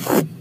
you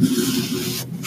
すごい。